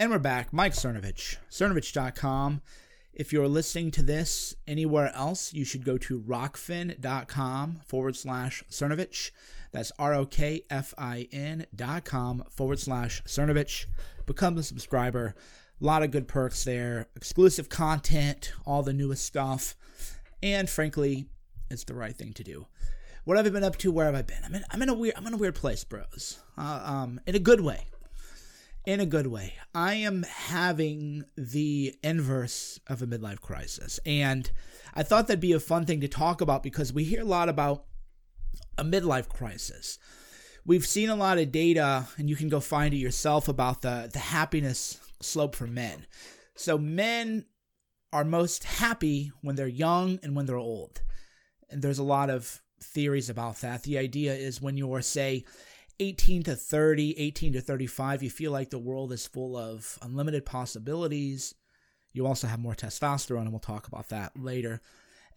And we're back. Mike Cernovich, cernovich.com. If you're listening to this anywhere else, you should go to rokfin.com forward slash Cernovich. That's R O K F I N dot com forward slash Cernovich. Become a subscriber. A lot of good perks there, exclusive content, all the newest stuff, and frankly, it's the right thing to do. What have I been up to? Where have I been? I'm in, I'm in a weird, I'm in a weird place, bros. Uh, um, in a good way in a good way. I am having the inverse of a midlife crisis. And I thought that'd be a fun thing to talk about because we hear a lot about a midlife crisis. We've seen a lot of data, and you can go find it yourself about the, the happiness slope for men. So, men are most happy when they're young and when they're old. And there's a lot of theories about that. The idea is when you're, say, 18 to 30, 18 to 35, you feel like the world is full of unlimited possibilities. You also have more testosterone, and we'll talk about that later.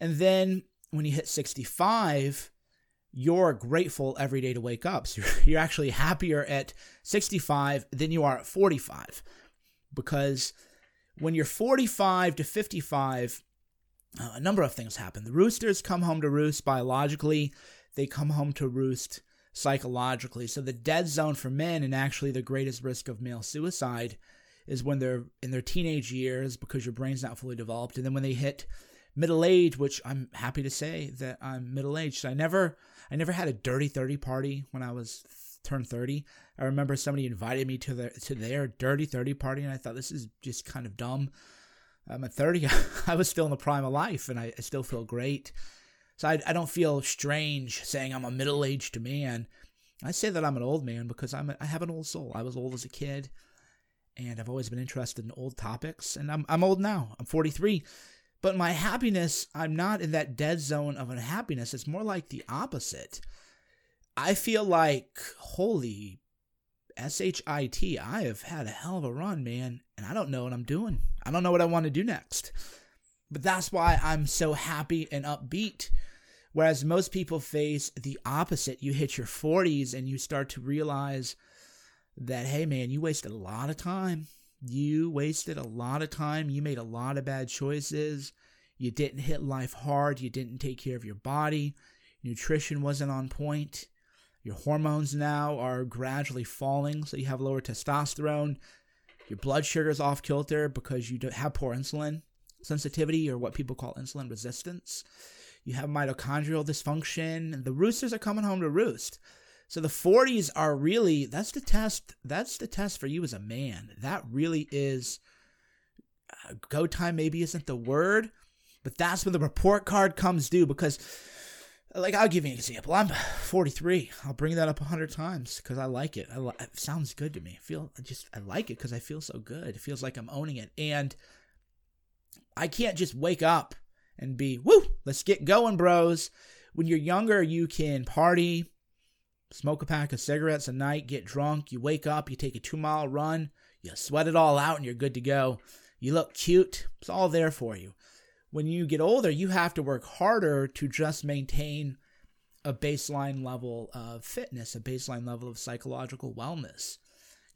And then when you hit 65, you're grateful every day to wake up. So you're, actually happier at 65 than you are at 45. Because when you're 45 to 55, uh, a number of things happen. The roosters come home to roost biologically, they come home to roost psychologically. So the dead zone for men and actually the greatest risk of male suicide is when they're in their teenage years because your brain's not fully developed and then when they hit middle age, which I'm happy to say that I'm middle aged. I never I never had a dirty 30 party when I was turned 30. I remember somebody invited me to their to their dirty 30 party and I thought this is just kind of dumb. I'm at 30. I was still in the prime of life and I, I still feel great. So I, I don't feel strange saying I'm a middle aged man. I say that I'm an old man because I'm a, I have an old soul. I was old as a kid, and I've always been interested in old topics. And I'm I'm old now. I'm 43, but my happiness, I'm not in that dead zone of unhappiness. It's more like the opposite. I feel like holy shit, I have had a hell of a run, man, and I don't know what I'm doing. I don't know what I want to do next. But that's why I'm so happy and upbeat. Whereas most people face the opposite. You hit your 40s and you start to realize that, hey, man, you wasted a lot of time. You wasted a lot of time. You made a lot of bad choices. You didn't hit life hard. You didn't take care of your body. Nutrition wasn't on point. Your hormones now are gradually falling, so you have lower testosterone. Your blood sugar is off kilter because you have poor insulin sensitivity or what people call insulin resistance. You have mitochondrial dysfunction. The roosters are coming home to roost. So the 40s are really that's the test. That's the test for you as a man. That really is uh, go time maybe isn't the word, but that's when the report card comes due because like I'll give you an example. I'm 43. I'll bring that up a hundred times because I like it. I li- it sounds good to me. I feel I just I like it because I feel so good. It feels like I'm owning it, and I can't just wake up and be, woo, let's get going, bros. When you're younger, you can party, smoke a pack of cigarettes a night, get drunk. You wake up, you take a two mile run, you sweat it all out, and you're good to go. You look cute, it's all there for you. When you get older, you have to work harder to just maintain a baseline level of fitness, a baseline level of psychological wellness.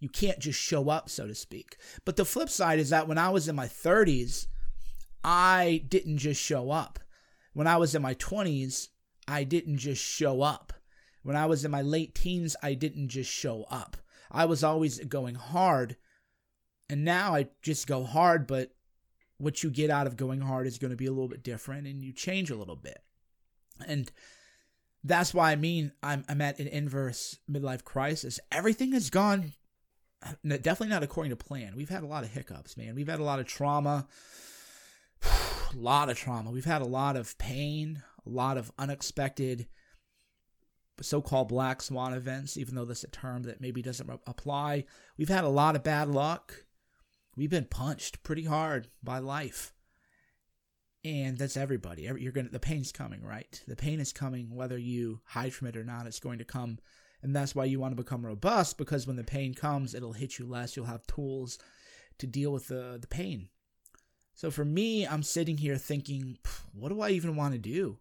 You can't just show up, so to speak. But the flip side is that when I was in my 30s, I didn't just show up. When I was in my 20s, I didn't just show up. When I was in my late teens, I didn't just show up. I was always going hard. And now I just go hard, but what you get out of going hard is going to be a little bit different and you change a little bit. And that's why I mean I'm, I'm at an inverse midlife crisis. Everything has gone uh, definitely not according to plan. We've had a lot of hiccups, man. We've had a lot of trauma a lot of trauma. We've had a lot of pain, a lot of unexpected so-called black swan events, even though that's a term that maybe doesn't apply. We've had a lot of bad luck. We've been punched pretty hard by life. And that's everybody. You're to, the pain's coming, right? The pain is coming whether you hide from it or not. It's going to come. And that's why you want to become robust because when the pain comes, it'll hit you less. You'll have tools to deal with the, the pain. So for me, I'm sitting here thinking, what do I even want to do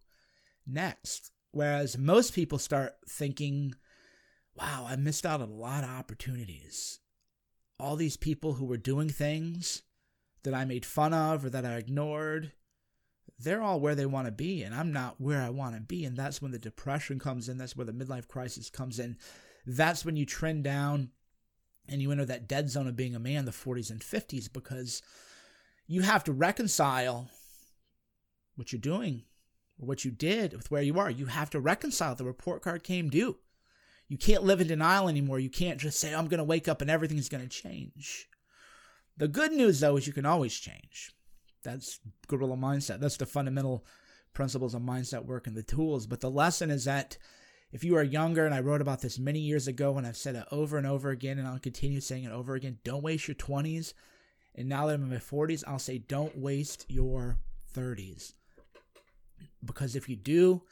next? Whereas most people start thinking, wow, I missed out on a lot of opportunities. all these people who were doing things that I made fun of or that I ignored, they're all where they want to be, and I'm not where I want to be. And that's when the depression comes in. That's where the midlife crisis comes in. That's when you trend down and you enter that dead zone of being a man, the 40s and 50s, because you have to reconcile what you're doing or what you did with where you are. You have to reconcile. The report card came due. You can't live in denial anymore. You can't just say, I'm going to wake up and everything's going to change. The good news, though, is you can always change. That's Gorilla Mindset. That's the fundamental principles of mindset work and the tools. But the lesson is that if you are younger, and I wrote about this many years ago, and I've said it over and over again, and I'll continue saying it over again don't waste your 20s. And now that I'm in my 40s, I'll say don't waste your 30s. Because if you do,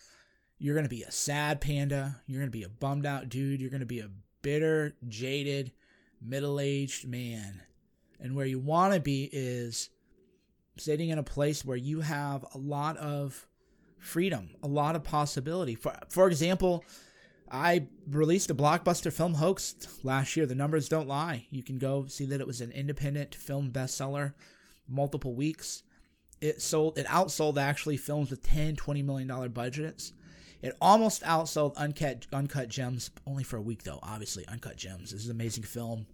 you're going to be a sad panda. You're going to be a bummed out dude. You're going to be a bitter, jaded, middle aged man. And where you want to be is sitting in a place where you have a lot of freedom, a lot of possibility. For, for example, I released a blockbuster film hoax last year. The numbers don't lie. You can go see that it was an independent film bestseller, multiple weeks. It sold, it outsold actually films with 10, 20 million dollar budgets. It almost outsold Uncut Uncut Gems only for a week though. Obviously, Uncut Gems this is an amazing film.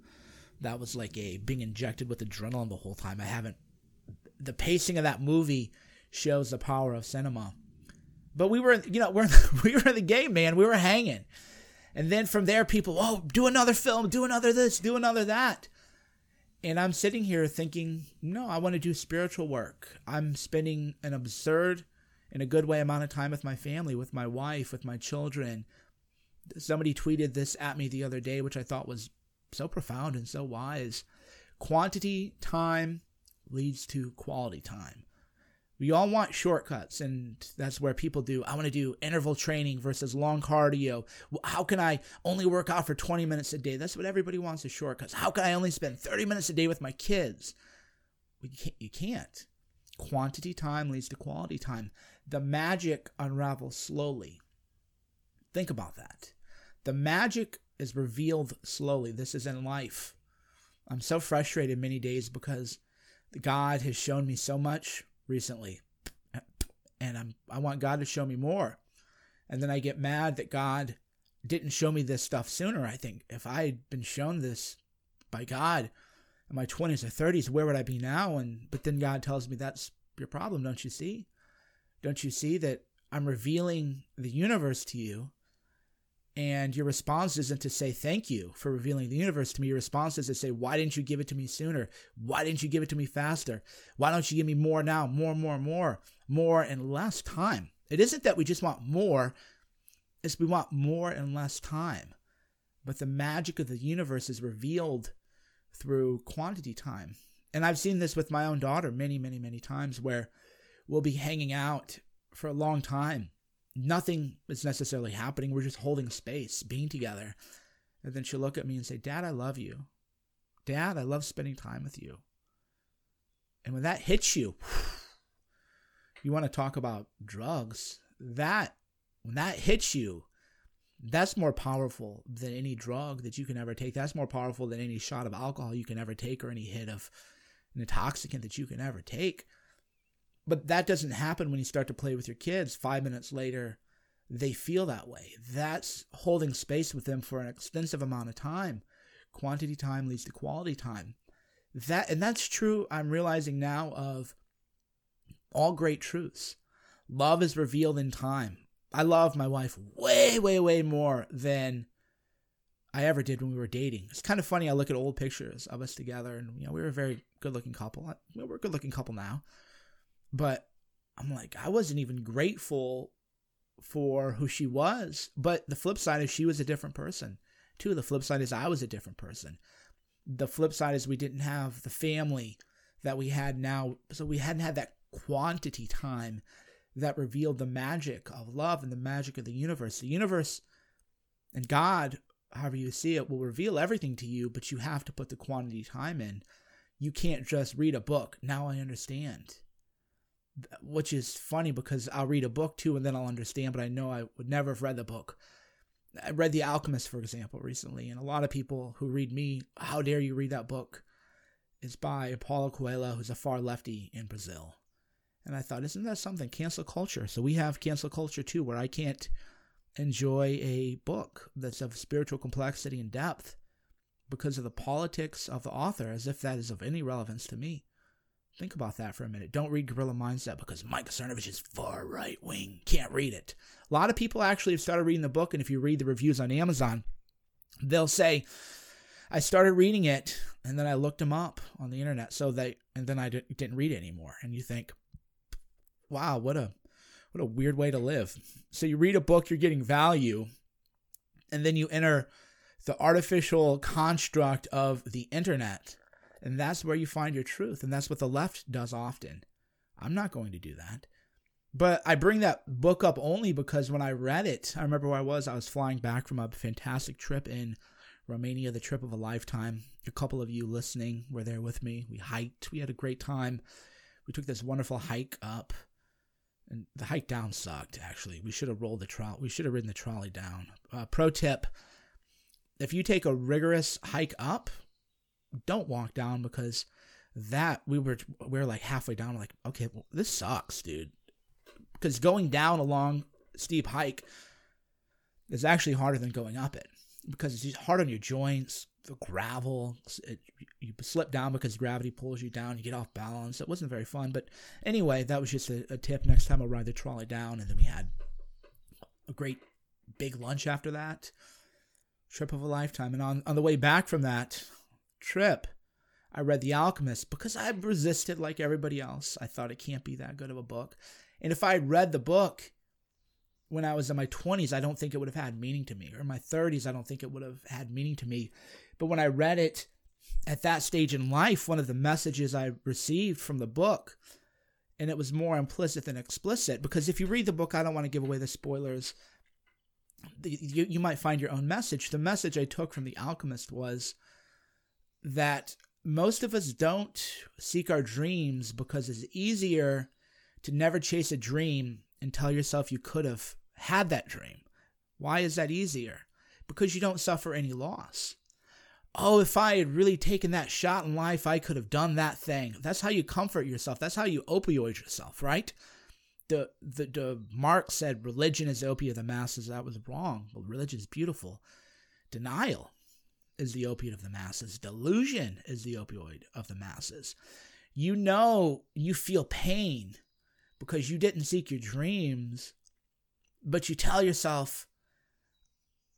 That was like a being injected with adrenaline the whole time. I haven't. The pacing of that movie shows the power of cinema. But we were, you know, we're we were in the game, man. We were hanging, and then from there, people, oh, do another film, do another this, do another that. And I'm sitting here thinking, no, I want to do spiritual work. I'm spending an absurd, in a good way, amount of time with my family, with my wife, with my children. Somebody tweeted this at me the other day, which I thought was so profound and so wise. Quantity time leads to quality time. We all want shortcuts, and that's where people do. I want to do interval training versus long cardio. How can I only work out for 20 minutes a day? That's what everybody wants is shortcuts. How can I only spend 30 minutes a day with my kids? Well, you, can't, you can't. Quantity time leads to quality time. The magic unravels slowly. Think about that. The magic is revealed slowly. This is in life. I'm so frustrated many days because God has shown me so much recently, and I'm I want God to show me more, and then I get mad that God didn't show me this stuff sooner. I think if I had been shown this by God in my 20s or 30s, where would I be now? And but then God tells me that's your problem, don't you see? Don't you see that I'm revealing the universe to you and your response isn't to say thank you for revealing the universe to me. Your response is to say, why didn't you give it to me sooner? Why didn't you give it to me faster? Why don't you give me more now? More, more, more, more and less time. It isn't that we just want more, it's we want more and less time. But the magic of the universe is revealed through quantity time. And I've seen this with my own daughter many, many, many times where we'll be hanging out for a long time nothing is necessarily happening. We're just holding space, being together. And then she'll look at me and say, Dad, I love you. Dad, I love spending time with you. And when that hits you, you want to talk about drugs. That, when that hits you, that's more powerful than any drug that you can ever take. That's more powerful than any shot of alcohol you can ever take or any hit of an intoxicant that you can ever take. But that doesn't happen when you start to play with your kids. Five minutes later, they feel that way. That's holding space with them for an extensive amount of time. Quantity time leads to quality time. That and that's true. I'm realizing now of all great truths. Love is revealed in time. I love my wife way, way, way more than I ever did when we were dating. It's kind of funny. I look at old pictures of us together, and you know, we were a very good-looking couple. We're a good-looking couple now, but I'm like, I wasn't even grateful for who she was. But the flip side is she was a different person. Too. The flip side is I was a different person. The flip side is we didn't have the family that we had now. So we hadn't had that quantity time that revealed the magic of love and the magic of the universe. The universe and God, however you see it, will reveal everything to you, but you have to put the quantity time in. You can't just read a book. Now I understand which is funny because I'll read a book too and then I'll understand, but I know I would never have read the book I read The Alchemist, for example, recently, and a lot of people who read me, how dare you read that book? It's by Paulo Coelho, who's a far lefty in Brazil. And I thought, isn't that something? Cancel culture. So we have cancel culture too, where I can't enjoy a book that's of spiritual complexity and depth because of the politics of the author, as if that is of any relevance to me. Think about that for a minute. Don't read Gorilla Mindset because Mike Cernovich is far right wing. Can't read it. A lot of people actually have started reading the book, and if you read the reviews on Amazon, they'll say, I started reading it, and then I looked him up on the internet, so they, and then I didn't read it anymore. And you think, wow, what a what a weird way to live. So you read a book, you're getting value, and then you enter the artificial construct of the internet, and that's where you find your truth, and that's what the left does often. I'm not going to do that. But I bring that book up only because when I read it, I remember where I was. I was flying back from a fantastic trip in Romania, the trip of a lifetime. A couple of you listening were there with me. We hiked. We had a great time. We took this wonderful hike up and the hike down sucked. Actually, we should have rolled the trolley. We should have ridden the trolley down. Uh, pro tip: if you take a rigorous hike up, don't walk down because that we were we were like halfway down. We're like, okay, well, this sucks, dude. Because going down a long steep hike is actually harder than going up it because it's hard on your joints the gravel. It, you slip down because gravity pulls you down. You get off balance. It wasn't very fun. But anyway, that was just a, a tip. Next time I'll ride the trolley down. And then we had a great big lunch after that. Trip of a lifetime. And on, on the way back from that trip, I read The Alchemist because I resisted like everybody else. I thought it can't be that good of a book. And if I had read the book when I was in my 20s, I don't think it would have had meaning to me. Or in my 30s, I don't think it would have had meaning to me. But when I read it at that stage in life, one of the messages I received from the book, and it was more implicit than explicit, because if you read the book, I don't want to give away the spoilers. You, you might find your own message. The message I took from The Alchemist was that most of us don't seek our dreams because it's easier to never chase a dream and tell yourself you could have had that dream. Why is that easier? Because you don't suffer any loss oh, if I had really taken that shot in life, I could have done that thing. That's how you comfort yourself. That's how you opioid yourself, right? The, the, the Marx said religion is the opiate of the masses. That was wrong. Well, religion is beautiful. Denial is the opiate of the masses. Delusion is the opioid of the masses. You know you feel pain because you didn't seek your dreams, but you tell yourself,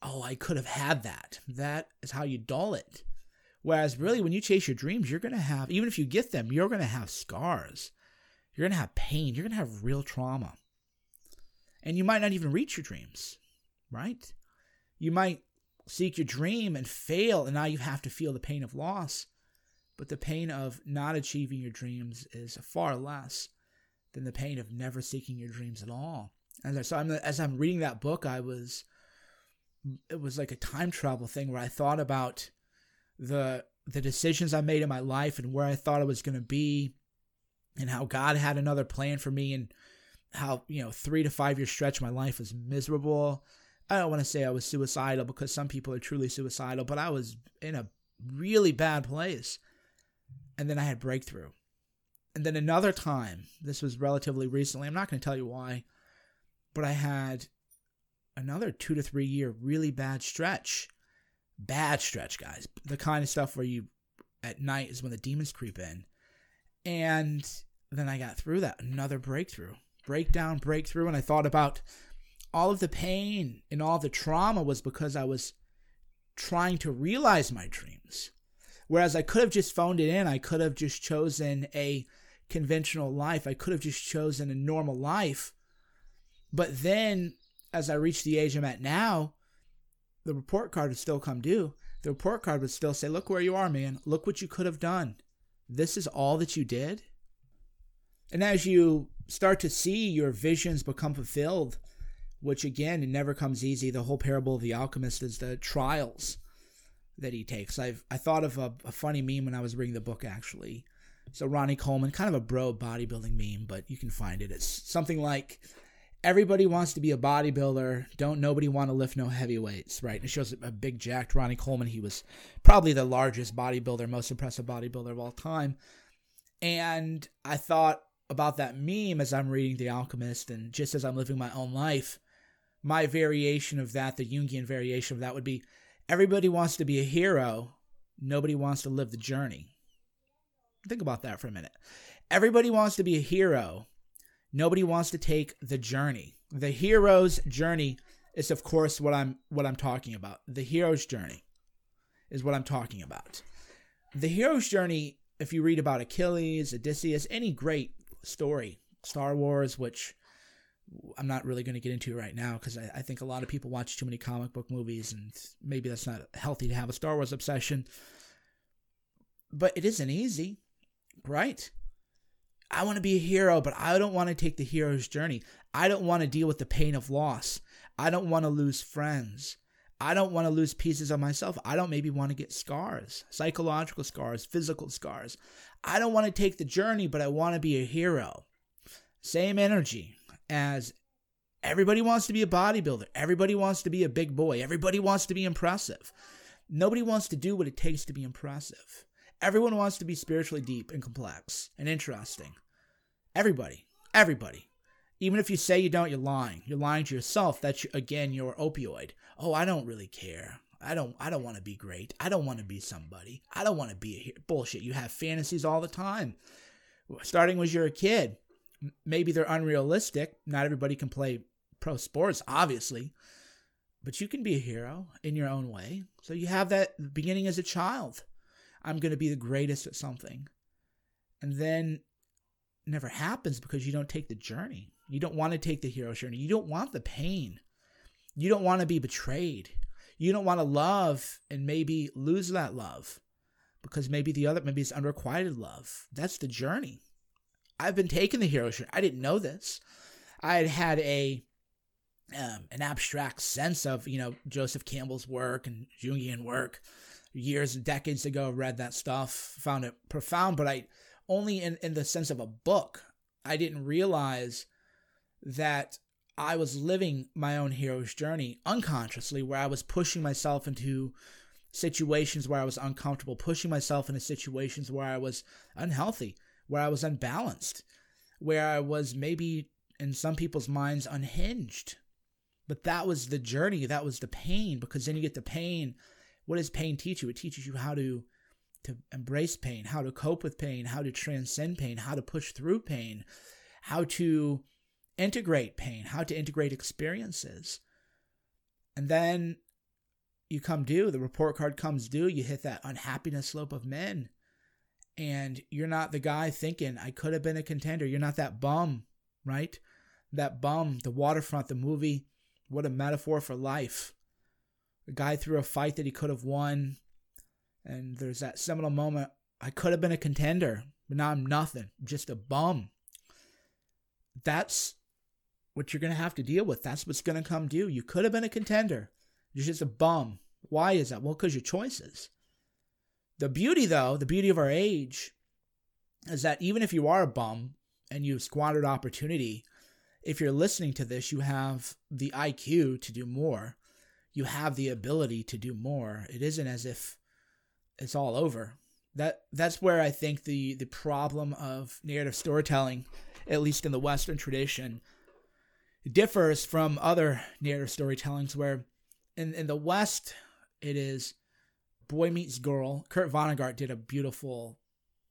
oh, I could have had that. That is how you dull it. Whereas, really, when you chase your dreams, you're going to have, even if you get them, you're going to have scars. You're going to have pain. You're going to have real trauma. And you might not even reach your dreams, right? You might seek your dream and fail, and now you have to feel the pain of loss. But the pain of not achieving your dreams is far less than the pain of never seeking your dreams at all. And so, I'm, as I'm reading that book, I was it was like a time travel thing where I thought about the the decisions I made in my life and where I thought I was going to be and how God had another plan for me and how, you know, 3 to 5 year stretch my life was miserable. I don't want to say I was suicidal because some people are truly suicidal, but I was in a really bad place. And then I had breakthrough. And then another time, this was relatively recently, I'm not going to tell you why, but I had another two to three year really bad stretch. Bad stretch, guys. The kind of stuff where you at night is when the demons creep in. And then I got through that. Another breakthrough. Breakdown, breakthrough. And I thought about all of the pain and all the trauma was because I was trying to realize my dreams. Whereas I could have just phoned it in, I could have just chosen a conventional life, I could have just chosen a normal life. But then as I reach the age I'm at now, the report card would still come due. The report card would still say, Look where you are, man. Look what you could have done. This is all that you did. And as you start to see your visions become fulfilled, which again, it never comes easy. The whole parable of the alchemist is the trials that he takes. I've I thought of a, a funny meme when I was reading the book actually. So Ronnie Coleman, kind of a bro bodybuilding meme, but you can find it. It's something like everybody wants to be a bodybuilder. Don't nobody want to lift no heavy weights, right? And it shows a big jacked Ronnie Coleman. He was probably the largest bodybuilder, most impressive bodybuilder of all time. And I thought about that meme as I'm reading The Alchemist and just as I'm living my own life. My variation of that, the Jungian variation of that would be everybody wants to be a hero, nobody wants to live the journey. Think about that for a minute. Everybody wants to be a hero, Nobody wants to take the journey. The hero's journey is of course what I'm what I'm talking about. The hero's journey is what I'm talking about. The hero's journey, if you read about Achilles, Odysseus, any great story, Star Wars, which I'm not really going to get into it right now because I, I, think a lot of people watch too many comic book movies and maybe that's not healthy to have a Star Wars obsession. But it isn't easy, right? I want to be a hero, but I don't want to take the hero's journey. I don't want to deal with the pain of loss. I don't want to lose friends. I don't want to lose pieces of myself. I don't maybe want to get scars, psychological scars, physical scars. I don't want to take the journey, but I want to be a hero. Same energy as everybody wants to be a bodybuilder. Everybody wants to be a big boy. Everybody wants to be impressive. Nobody wants to do what it takes to be impressive. Everyone wants to be spiritually deep and complex and interesting. Everybody. Everybody. Even if you say you don't, you're lying. You're lying to yourself. That's again your opioid. Oh, I don't really care. I don't I don't want to be great. I don't want to be somebody. I don't want to be a. Bullshit. You have fantasies all the time. Starting when you're a kid. Maybe they're unrealistic. Not everybody can play pro sports, obviously. But you can be a hero in your own way. So you have that beginning as a child. I'm going to be the greatest at something. And then never happens because you don't take the journey. You don't want to take the hero's journey. You don't want the pain. You don't want to be betrayed. You don't want to love and maybe lose that love because maybe the other, maybe it's unrequited love. That's the journey. I've been taking the hero's journey. I didn't know this. I had had a um, an abstract sense of you know Joseph Campbell's work and Jungian work years, and decades ago. Read that stuff, found it profound, but I only in, in the sense of a book. I didn't realize that I was living my own hero's journey unconsciously, where I was pushing myself into situations where I was uncomfortable, pushing myself into situations where I was unhealthy, where I was unbalanced, where I was maybe in some people's minds unhinged. But that was the journey, that was the pain, because then you get the pain. What does pain teach you? It teaches you how to to embrace pain, how to cope with pain, how to transcend pain, how to push through pain, how to integrate pain, how to integrate experiences. And then you come due, the report card comes due, you hit that unhappiness slope of men. And you're not the guy thinking, I could have been a contender. You're not that bum, right? That bum, the waterfront, the movie. What a metaphor for life. The guy threw a fight that he could have won, and there's that seminal moment. I could have been a contender, but now I'm nothing, I'm just a bum. That's what you're going to have to deal with. That's what's going to come due. You could have been a contender. You're just a bum. Why is that? Well, because your choices. The beauty, though, the beauty of our age is that even if you are a bum and you've squandered opportunity, if you're listening to this, you have the IQ to do more. You have the ability to do more. It isn't as if it's all over. That that's where I think the the problem of narrative storytelling, at least in the Western tradition, differs from other narrative storytellings where in, in the West it is boy meets girl. Kurt Vonnegut did a beautiful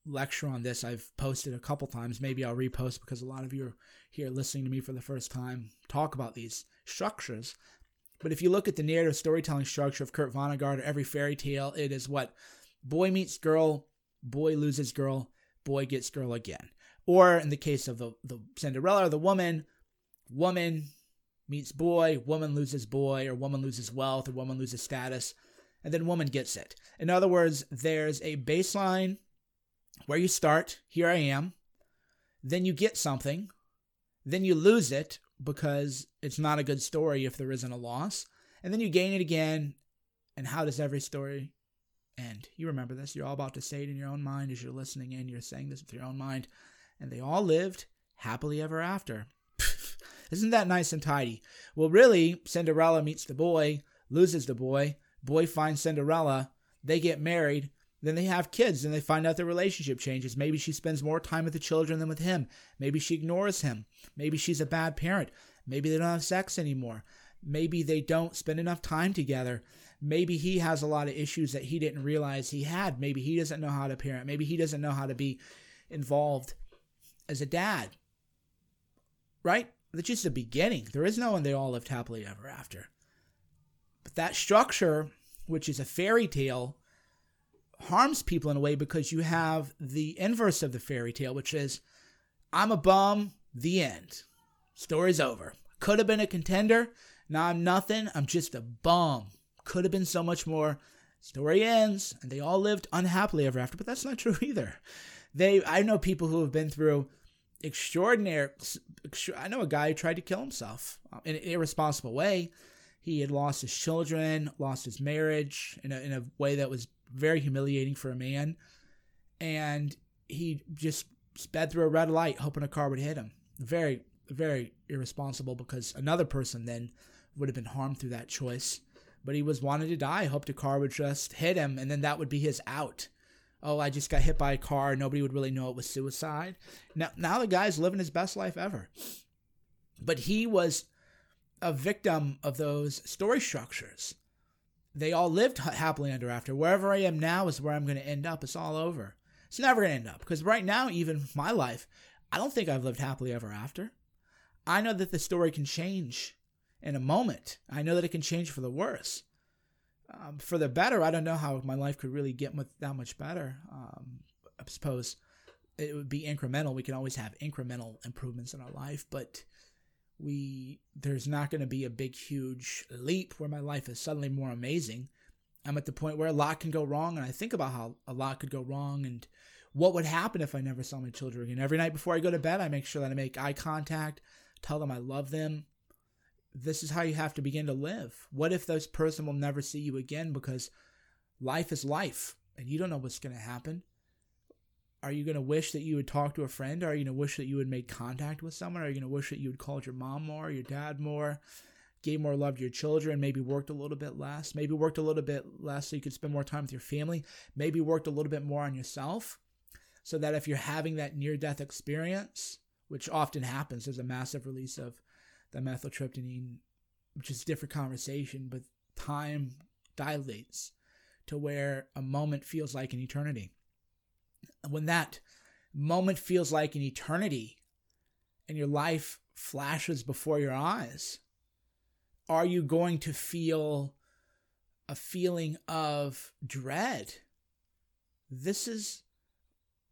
lecture on this. I've posted a couple times. Maybe I'll repost because a lot of you are here listening to me for the first time talk about these structures. But if you look at the narrative storytelling structure of Kurt Vonnegut or every fairy tale, it is what boy meets girl, boy loses girl, boy gets girl again. Or in the case of the, the Cinderella, the woman, woman meets boy, woman loses boy, or woman loses wealth, or woman loses status, and then woman gets it. In other words, there's a baseline where you start, here I am, then you get something, then you lose it because it's not a good story if there isn't a loss, and then you gain it again. And how does every story end. You remember this. You're all about to say it in your own mind as you're listening in. You're saying this with your own mind. And they all lived happily ever after. Isn't that nice and tidy? Well, really, Cinderella meets the boy, loses the boy, boy finds Cinderella, they get married, then they have kids and they find out their relationship changes. Maybe she spends more time with the children than with him. Maybe she ignores him. Maybe she's a bad parent. Maybe they don't have sex anymore. Maybe they don't spend enough time together. Maybe he has a lot of issues that he didn't realize he had. Maybe he doesn't know how to parent. Maybe he doesn't know how to be involved as a dad. Right? That's just the beginning. There is no one they all lived happily ever after. But that structure, which is a fairy tale, harms people in a way because you have the inverse of the fairy tale, which is I'm a bum, the end. Story's over. Could have been a contender. Now I'm nothing. I'm just a bum. Could have been so much more. Story ends, and they all lived unhappily ever after. But that's not true either. They, I know people who have been through extraordinary. I know a guy who tried to kill himself uh, in an irresponsible way. He had lost his children, lost his marriage in a, in a way that was very humiliating for a man. And he just sped through a red light, hoping a car would hit him. Very, very irresponsible because another person then would have been harmed through that choice. But he was wanting to die, hoped a car would just hit him, and then that would be his out. Oh, I just got hit by a car. Nobody would really know it was suicide. Now, now the guy's living his best life ever. But he was a victim of those story structures. They all lived happily ever after. Wherever I am now is where I'm going to end up. It's all over. It's never going to end up. Because right now, even my life, I don't think I've lived happily ever after. I know that the story can change in a moment. I know that it can change for the worse. Um, for the better, I don't know how my life could really get much, that much better. Um, I suppose it would be incremental. We can always have incremental improvements in our life, but we there's not going to be a big, huge leap where my life is suddenly more amazing. I'm at the point where a lot can go wrong, and I think about how a lot could go wrong and what would happen if I never saw my children again. Every night before I go to bed, I make sure that I make eye contact, tell them I love them, this is how you have to begin to live. What if this person will never see you again because life is life and you don't know what's going to happen? Are you going to wish that you would talk to a friend? Are you going to wish that you would make contact with someone? Are you going to wish that you would called your mom more, your dad more, gave more love to your children, maybe worked a little bit less, maybe worked a little bit less so you could spend more time with your family, maybe worked a little bit more on yourself so that if you're having that near death experience, which often happens, there's a massive release of dimethyltryptamine, which is a different conversation, but time dilates to where a moment feels like an eternity. When that moment feels like an eternity and your life flashes before your eyes, are you going to feel a feeling of dread? This is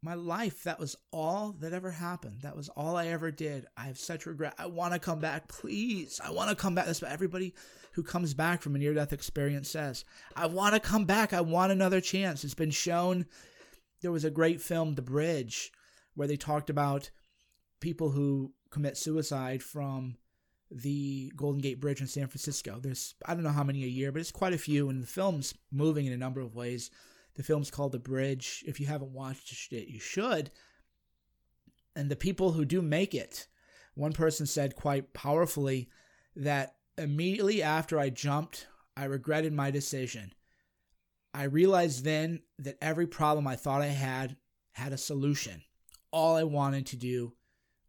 my life. That was all that ever happened. That was all i ever did. I have such regret. I want to come back. Please i want to come back. That's what everybody who comes back from a near death experience says. I want to come back. I want another chance. It's been shown there was a great film the bridge where they talked about people who commit suicide from the golden gate bridge in san francisco there's i don't know how many a year but it's quite a few and the film's moving in a number of ways the film's called The Bridge. If you haven't watched it, you should. And the people who do make it, one person said quite powerfully that immediately after I jumped, I regretted my decision. I realized then that every problem I thought I had had a solution. All I wanted to do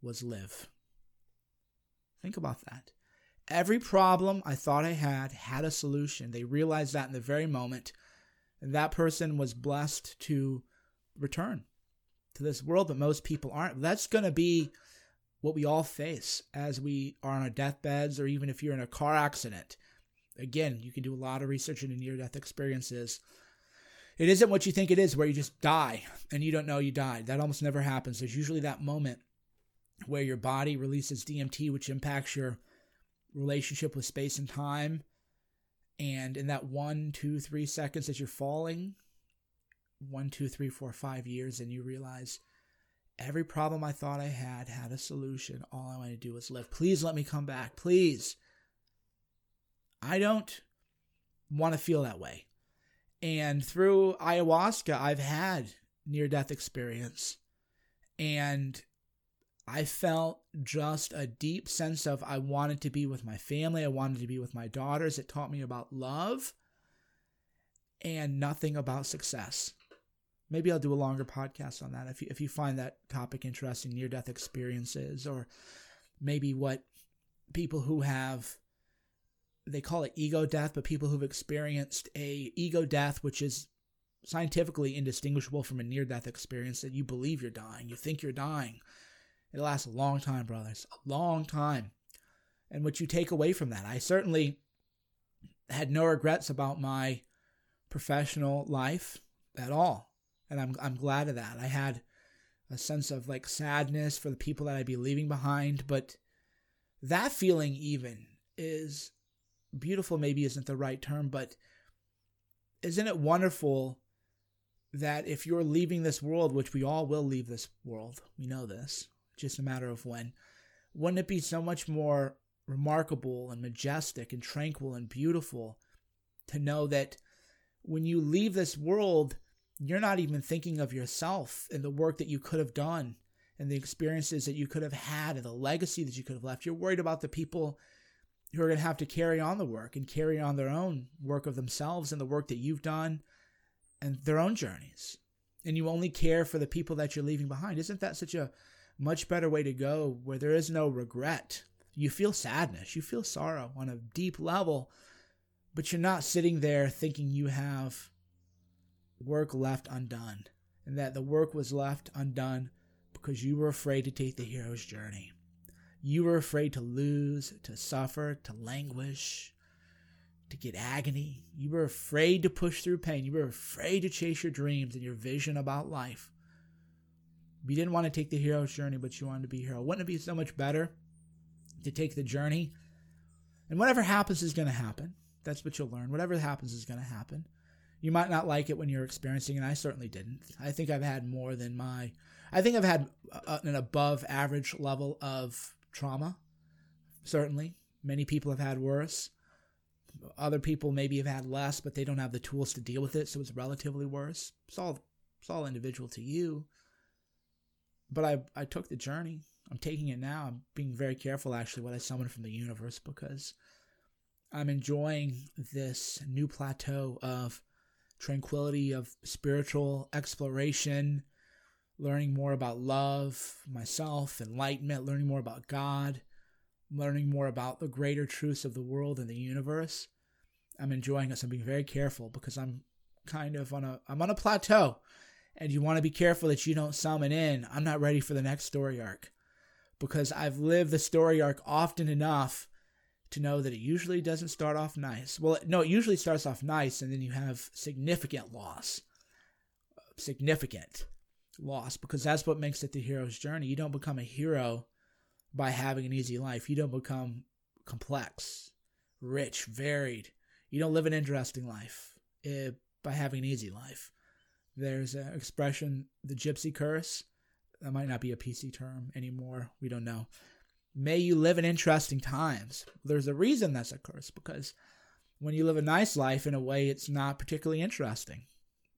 was live. Think about that. Every problem I thought I had had a solution. They realized that in the very moment that person was blessed to return to this world, but most people aren't. That's going to be what we all face as we are on our deathbeds, or even if you're in a car accident. Again, you can do a lot of research into near death experiences. It isn't what you think it is, where you just die and you don't know you died. That almost never happens. There's usually that moment where your body releases DMT, which impacts your relationship with space and time and in that one, two, three seconds as you're falling, one, two, three, four, five years, and you realize every problem I thought I had had a solution. All I want to do is live. Please let me come back. Please. I don't want to feel that way. And through ayahuasca, I've had near death experience. And I felt just a deep sense of I wanted to be with my family. I wanted to be with my daughters. It taught me about love and nothing about success. Maybe I'll do a longer podcast on that if you, if you find that topic interesting, near death experiences, or maybe what people who have they call it ego death, but people who've experienced a ego death, which is scientifically indistinguishable from a near death experience, that you believe you're dying, you think you're dying. It lasts a long time, brothers, a long time. And what you take away from that, I certainly had no regrets about my professional life at all. And I'm I'm glad of that. I had a sense of like sadness for the people that I'd be leaving behind, but that feeling even is beautiful maybe isn't the right term, but isn't it wonderful that if you're leaving this world, which we all will leave this world, we know this, just a matter of when, wouldn't it be so much more remarkable and majestic and tranquil and beautiful to know that when you leave this world, you're not even thinking of yourself and the work that you could have done and the experiences that you could have had and the legacy that you could have left. You're worried about the people who are going to have to carry on the work and carry on their own work of themselves and the work that you've done and their own journeys. And you only care for the people that you're leaving behind. Isn't that such a much better way to go where there is no regret? You feel sadness, you feel sorrow on a deep level, but you're not sitting there thinking you have work left undone and that the work was left undone because you were afraid to take the hero's journey. You were afraid to lose, to suffer, to languish, to get agony. You were afraid to push through pain. You were afraid to chase your dreams and your vision about life. You didn't want to take the hero's journey, but you wanted to be a hero. Wouldn't it be so much better to take the journey? And whatever happens is going to happen. That's what you'll learn. Whatever happens is going to happen. You might not like it when you're experiencing. And I certainly didn't. I think I've had more than my. I think I've had an above average level of trauma. Certainly, many people have had worse. Other people maybe have had less, but they don't have the tools to deal with it, so it's relatively worse. It's all it's all individual to you. But I I took the journey. I'm taking it now. I'm being very careful actually what I summon from the universe because I'm enjoying this new plateau of tranquility, of spiritual exploration, learning more about love, myself, enlightenment, learning more about God, learning more about the greater truths of the world and the universe. I'm enjoying this. I'm being very careful because I'm kind of on a I'm on a plateau. And you want to be careful that you don't summon in. I'm not ready for the next story arc. Because I've lived the story arc often enough to know that it usually doesn't start off nice. Well, no, it usually starts off nice and then you have significant loss. Significant loss because that's what makes it the hero's journey. You don't become a hero by having an easy life. You don't become complex, rich, varied. You don't live an interesting life uh, by having an easy life. There's an expression, the gypsy curse. That might not be a PC term anymore. We don't know. May you live in interesting times. There's a reason that's a curse because when you live a nice life, in a way, it's not particularly interesting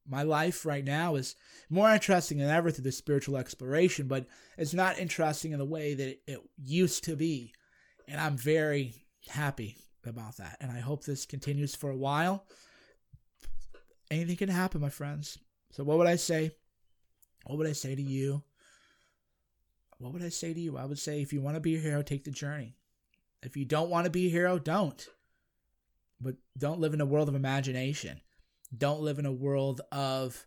my life right now is more interesting than ever through the spiritual exploration, but it's not interesting in the way that it used to be. And I'm very happy about that. And I hope this continues for a while. Anything can happen, my friends. So, what would I say? What would I say to you? What would I say to you? I would say if you want to be a hero, take the journey. If you don't want to be a hero, don't. But don't live in a world of imagination don't live in a world of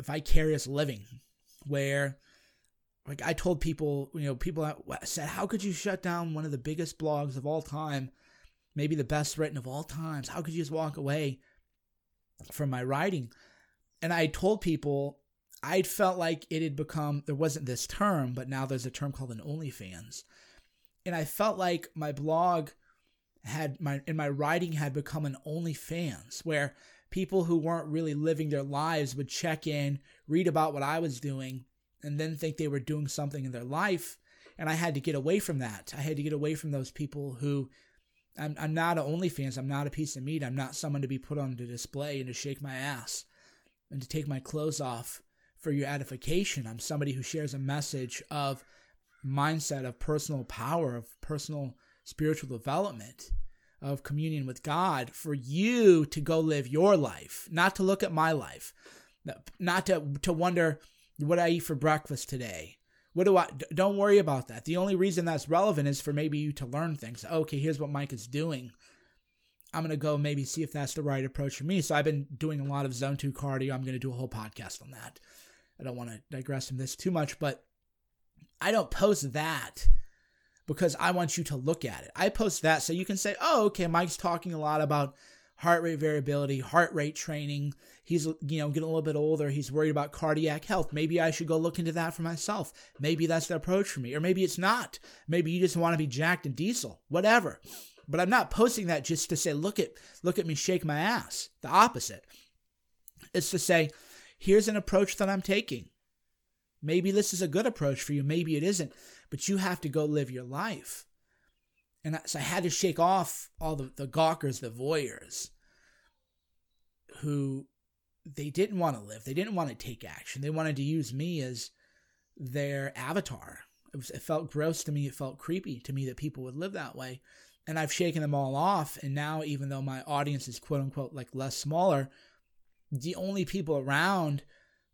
vicarious living where like I told people, you know, people said, "How could you shut down one of the biggest blogs of all time, maybe the best written of all times? How could you just walk away from my writing?" And I told people I felt like it had become there wasn't this term, but now there's a term called an OnlyFans, and I felt like my blog had my and my writing had become an OnlyFans where people who weren't really living their lives would check in, read about what I was doing, and then think they were doing something in their life. And I had to get away from that. I had to get away from those people who I'm, I'm not an OnlyFans. I'm not a piece of meat. I'm not someone to be put on the display and to shake my ass and to take my clothes off for your edification. I'm somebody who shares a message of mindset of personal power, of personal spiritual development, of communion with God for you to go live your life, not to look at my life, not to, to wonder what I eat for breakfast today. What do I don't worry about that. The only reason that's relevant is for maybe you to learn things. Okay, here's what Mike is doing. I'm going to go maybe see if that's the right approach for me. So I've been doing a lot of zone 2 cardio. I'm going to do a whole podcast on that. I don't want to digress from this too much, but I don't post that because I want you to look at it. I post that so you can say, oh, okay, Mike's talking a lot about heart rate variability, heart rate training. He's, you know, getting a little bit older. He's worried about cardiac health. Maybe I should go look into that for myself. Maybe that's the approach for me. Or maybe it's not. Maybe you just want to be jacked and diesel, whatever. But I'm not posting that just to say, look at, look at me shake my ass. The opposite. It's to say, here's an approach that I'm taking. Maybe this is a good approach for you. Maybe it isn't, but you have to go live your life. And so I had to shake off all the, the gawkers, the voyeurs, who they didn't want to live. They didn't want to take action. They wanted to use me as their avatar. It, was, it felt gross to me. It felt creepy to me that people would live that way. And I've shaken them all off. And now, even though my audience is quote unquote like less smaller, the only people around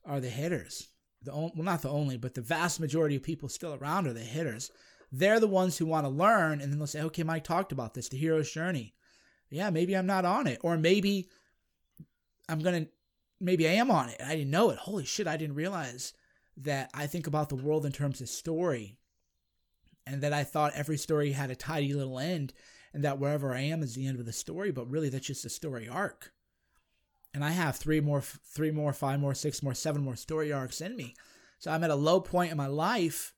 are the hitters the well not the only, but the vast majority of people still around are the hitters. They're the ones who want to learn, and then they'll say, "Okay, Mike talked about this, the hero's journey. Yeah, maybe I'm not on it, or maybe I'm gonna, maybe I am on it. I didn't know it. Holy shit, I didn't realize that I think about the world in terms of story, and that I thought every story had a tidy little end, and that wherever I am is the end of the story. But really, that's just a story arc and I have three more, three more, five more, six more, seven more story arcs in me. So I'm at a low point in my life,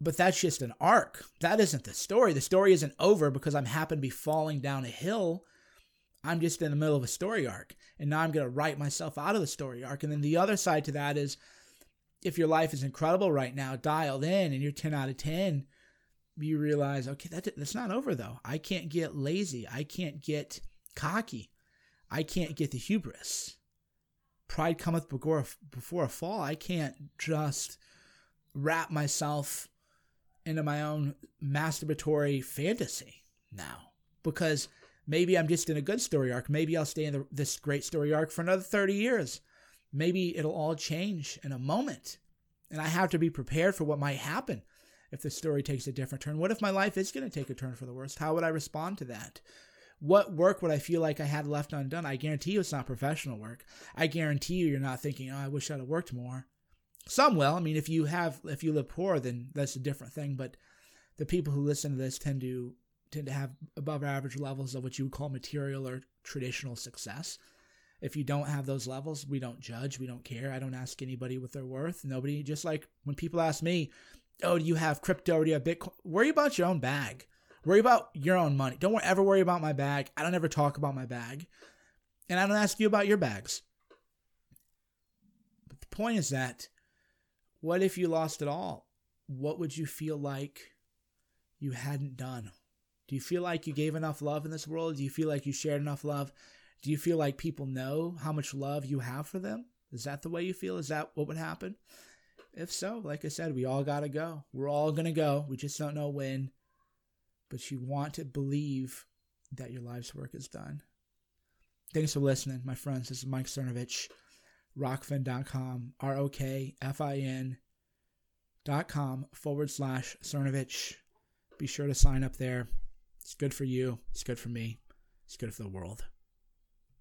but that's just an arc. That isn't the story. The story isn't over because I'm happen to be falling down a hill. I'm just in the middle of a story arc, and now I'm going to write myself out of the story arc. And then the other side to that is, if your life is incredible right now, dialed in, and you're 10 out of 10, you realize, okay, that, that's not over though. I can't get lazy. I can't get cocky. I can't get the hubris. Pride cometh before, before a fall. I can't just wrap myself into my own masturbatory fantasy now because maybe I'm just in a good story arc. Maybe I'll stay in the, this great story arc for another 30 years. Maybe it'll all change in a moment. And I have to be prepared for what might happen if the story takes a different turn. What if my life is going to take a turn for the worst? How would I respond to that? What work would I feel like I had left undone? I guarantee you it's not professional work. I guarantee you you're not thinking, oh, I wish I'd have worked more. Some will. I mean, if you have, if you live poor, then that's a different thing. But the people who listen to this tend to tend to have above average levels of what you would call material or traditional success. If you don't have those levels, we don't judge. We don't care. I don't ask anybody what they're worth. Nobody, just like when people ask me, oh, do you have crypto do you have Bitcoin? Worry about your own bag. Worry about your own money. Don't ever worry about my bag. I don't ever talk about my bag. And I don't ask you about your bags. But the point is that what if you lost it all? What would you feel like you hadn't done? Do you feel like you gave enough love in this world? Do you feel like you shared enough love? Do you feel like people know how much love you have for them? Is that the way you feel? Is that what would happen? If so, like I said, we all got to go. We're all going to go. We just don't know when but you want to believe that your life's work is done. Thanks for listening, my friends. This is Mike Cernovich, rokfin.com, R O K F I N dot com forward slash Cernovich. Be sure to sign up there. It's good for you, it's good for me, it's good for the world.